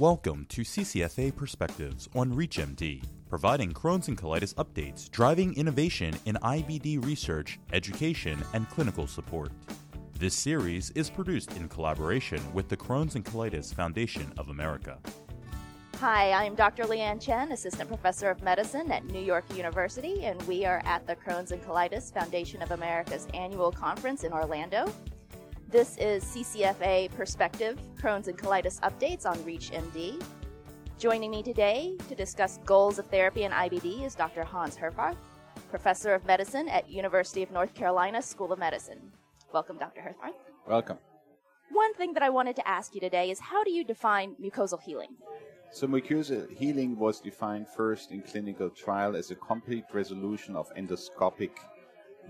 Welcome to CCFA Perspectives on ReachMD, providing Crohn's and colitis updates, driving innovation in IBD research, education, and clinical support. This series is produced in collaboration with the Crohn's and Colitis Foundation of America. Hi, I'm Dr. Leanne Chen, Assistant Professor of Medicine at New York University, and we are at the Crohn's and Colitis Foundation of America's annual conference in Orlando. This is CCFA Perspective Crohn's and Colitis Updates on ReachMD. Joining me today to discuss goals of therapy in IBD is Dr. Hans Herfarth, Professor of Medicine at University of North Carolina School of Medicine. Welcome, Dr. Herfarth. Welcome. One thing that I wanted to ask you today is how do you define mucosal healing? So mucosal healing was defined first in clinical trial as a complete resolution of endoscopic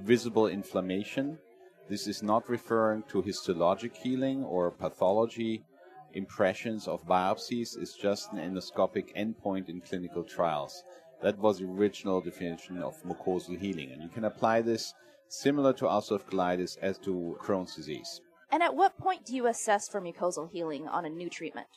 visible inflammation. This is not referring to histologic healing or pathology. Impressions of biopsies is just an endoscopic endpoint in clinical trials. That was the original definition of mucosal healing. And you can apply this similar to ulcerative colitis as to Crohn's disease. And at what point do you assess for mucosal healing on a new treatment?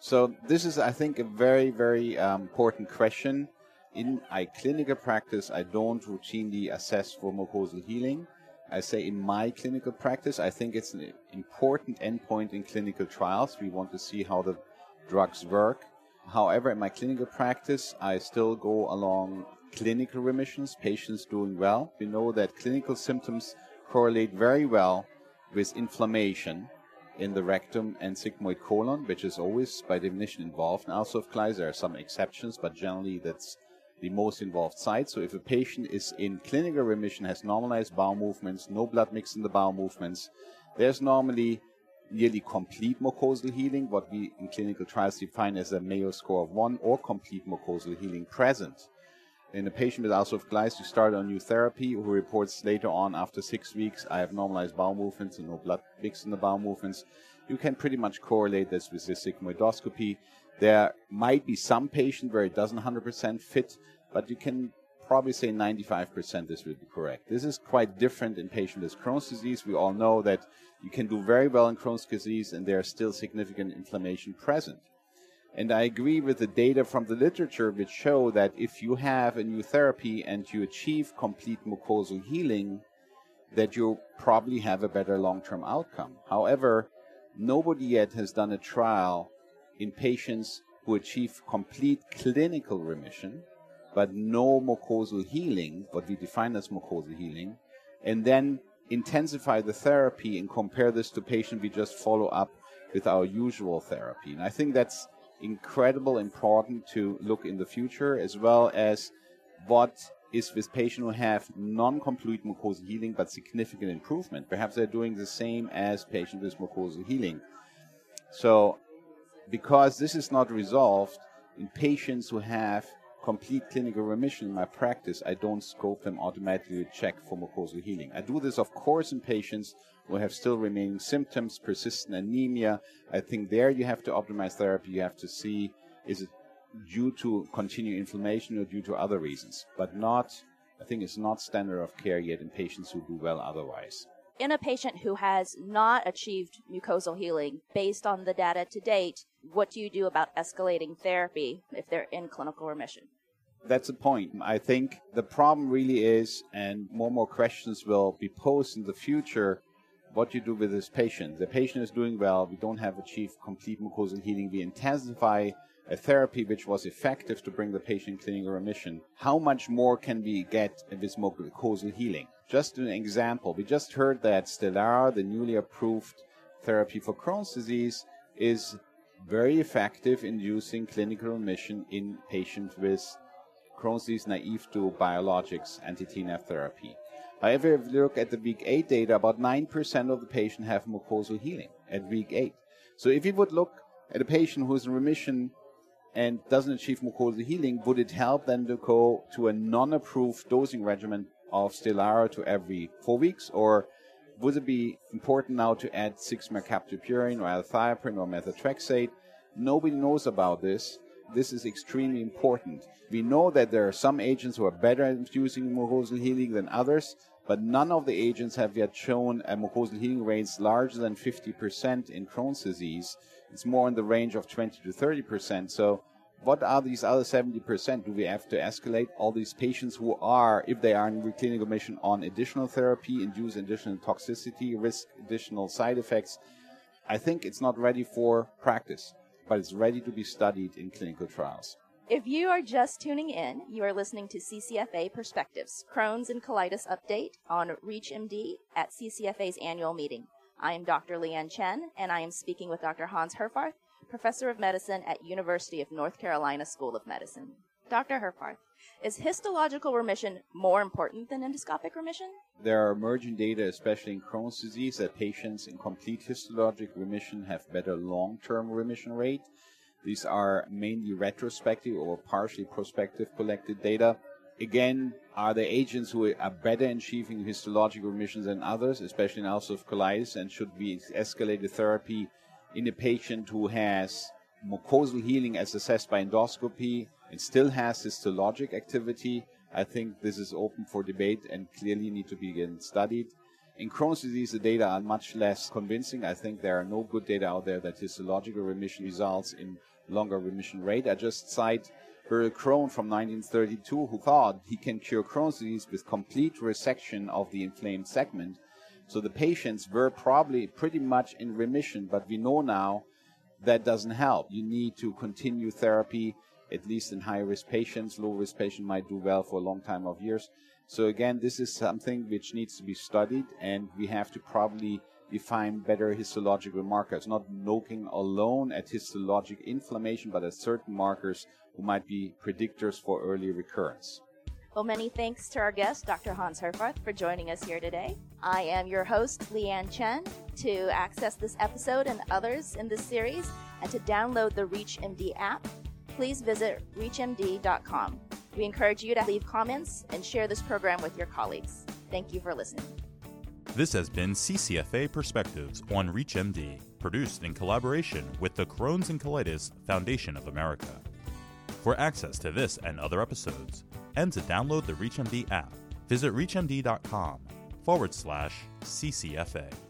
So this is, I think, a very, very um, important question. In my clinical practice, I don't routinely assess for mucosal healing. I say in my clinical practice, I think it's an important endpoint in clinical trials. We want to see how the drugs work. However, in my clinical practice, I still go along clinical remissions, patients doing well. We know that clinical symptoms correlate very well with inflammation in the rectum and sigmoid colon, which is always by definition involved in ulcerative colitis. There are some exceptions, but generally that's the most involved site. So if a patient is in clinical remission, has normalized bowel movements, no blood mix in the bowel movements, there's normally nearly complete mucosal healing, what we in clinical trials define as a Mayo score of one, or complete mucosal healing present. In a patient with ulcerative colitis, you start on new therapy who reports later on after six weeks, I have normalized bowel movements and no blood mix in the bowel movements. You can pretty much correlate this with the sigmoidoscopy. There might be some patient where it doesn't 100% fit, but you can probably say 95% this would be correct. This is quite different in patients with Crohn's disease. We all know that you can do very well in Crohn's disease and there is still significant inflammation present. And I agree with the data from the literature which show that if you have a new therapy and you achieve complete mucosal healing, that you probably have a better long-term outcome. However, nobody yet has done a trial in patients who achieve complete clinical remission, but no mucosal healing, what we define as mucosal healing, and then intensify the therapy and compare this to patients we just follow up with our usual therapy. And I think that's incredible important to look in the future as well as what is with patients who have non-complete mucosal healing but significant improvement. Perhaps they're doing the same as patients with mucosal healing. So because this is not resolved in patients who have complete clinical remission in my practice, I don't scope them automatically to check for mucosal healing. I do this, of course, in patients who have still remaining symptoms, persistent anemia. I think there you have to optimize therapy. You have to see is it due to continued inflammation or due to other reasons, but not. I think it's not standard of care yet in patients who do well otherwise. In a patient who has not achieved mucosal healing, based on the data to date, what do you do about escalating therapy if they're in clinical remission? That's the point. I think the problem really is, and more and more questions will be posed in the future, what you do with this patient. The patient is doing well. We don't have achieved complete mucosal healing. We intensify a therapy which was effective to bring the patient clinical remission. How much more can we get with mucosal healing? Just an example, we just heard that Stelara, the newly approved therapy for Crohn's disease, is very effective in inducing clinical remission in patients with Crohn's disease naive to biologics, anti-TNF therapy. However, if you look at the week 8 data, about 9% of the patients have mucosal healing at week 8. So if you would look at a patient who is in remission and doesn't achieve mucosal healing, would it help them to go to a non-approved dosing regimen of Stelara to every four weeks? Or would it be important now to add 6-mercaptopurine or azathioprine or methotrexate? Nobody knows about this this is extremely important. We know that there are some agents who are better at inducing mucosal healing than others, but none of the agents have yet shown a mucosal healing rates larger than 50% in Crohn's disease. It's more in the range of 20 to 30%. So, what are these other 70%? Do we have to escalate all these patients who are, if they are in clinical remission, on additional therapy, induce additional toxicity, risk additional side effects? I think it's not ready for practice, but it's ready to be studied in clinical trials. If you are just tuning in, you are listening to CCFA Perspectives, Crohn's and Colitis Update on ReachMD at CCFA's annual meeting. I am Dr. Leanne Chen, and I am speaking with Dr. Hans Herfarth, Professor of Medicine at University of North Carolina School of Medicine. Dr. Herfarth, is histological remission more important than endoscopic remission? There are emerging data, especially in Crohn's disease, that patients in complete histologic remission have better long-term remission rate these are mainly retrospective or partially prospective collected data. Again, are there agents who are better in achieving histological remissions than others, especially in ulcerative colitis, and should be escalated therapy in a patient who has mucosal healing as assessed by endoscopy and still has histologic activity? I think this is open for debate and clearly need to be studied. In Crohn's disease, the data are much less convincing. I think there are no good data out there that histological remission results in longer remission rate. I just cite Burrill Crohn from 1932, who thought he can cure Crohn's disease with complete resection of the inflamed segment. So the patients were probably pretty much in remission, but we know now that doesn't help. You need to continue therapy, at least in high risk patients. Low risk patients might do well for a long time of years. So again, this is something which needs to be studied, and we have to probably define better histological markers, not looking alone at histologic inflammation, but at certain markers who might be predictors for early recurrence. Well, many thanks to our guest, Dr. Hans Herfarth, for joining us here today. I am your host, Leanne Chen. To access this episode and others in this series and to download the ReachMD app, please visit reachmd.com. We encourage you to leave comments and share this program with your colleagues. Thank you for listening. This has been CCFA Perspectives on ReachMD, produced in collaboration with the Crohn's and Colitis Foundation of America. For access to this and other episodes, and to download the ReachMD app, visit reachmd.com forward slash CCFA.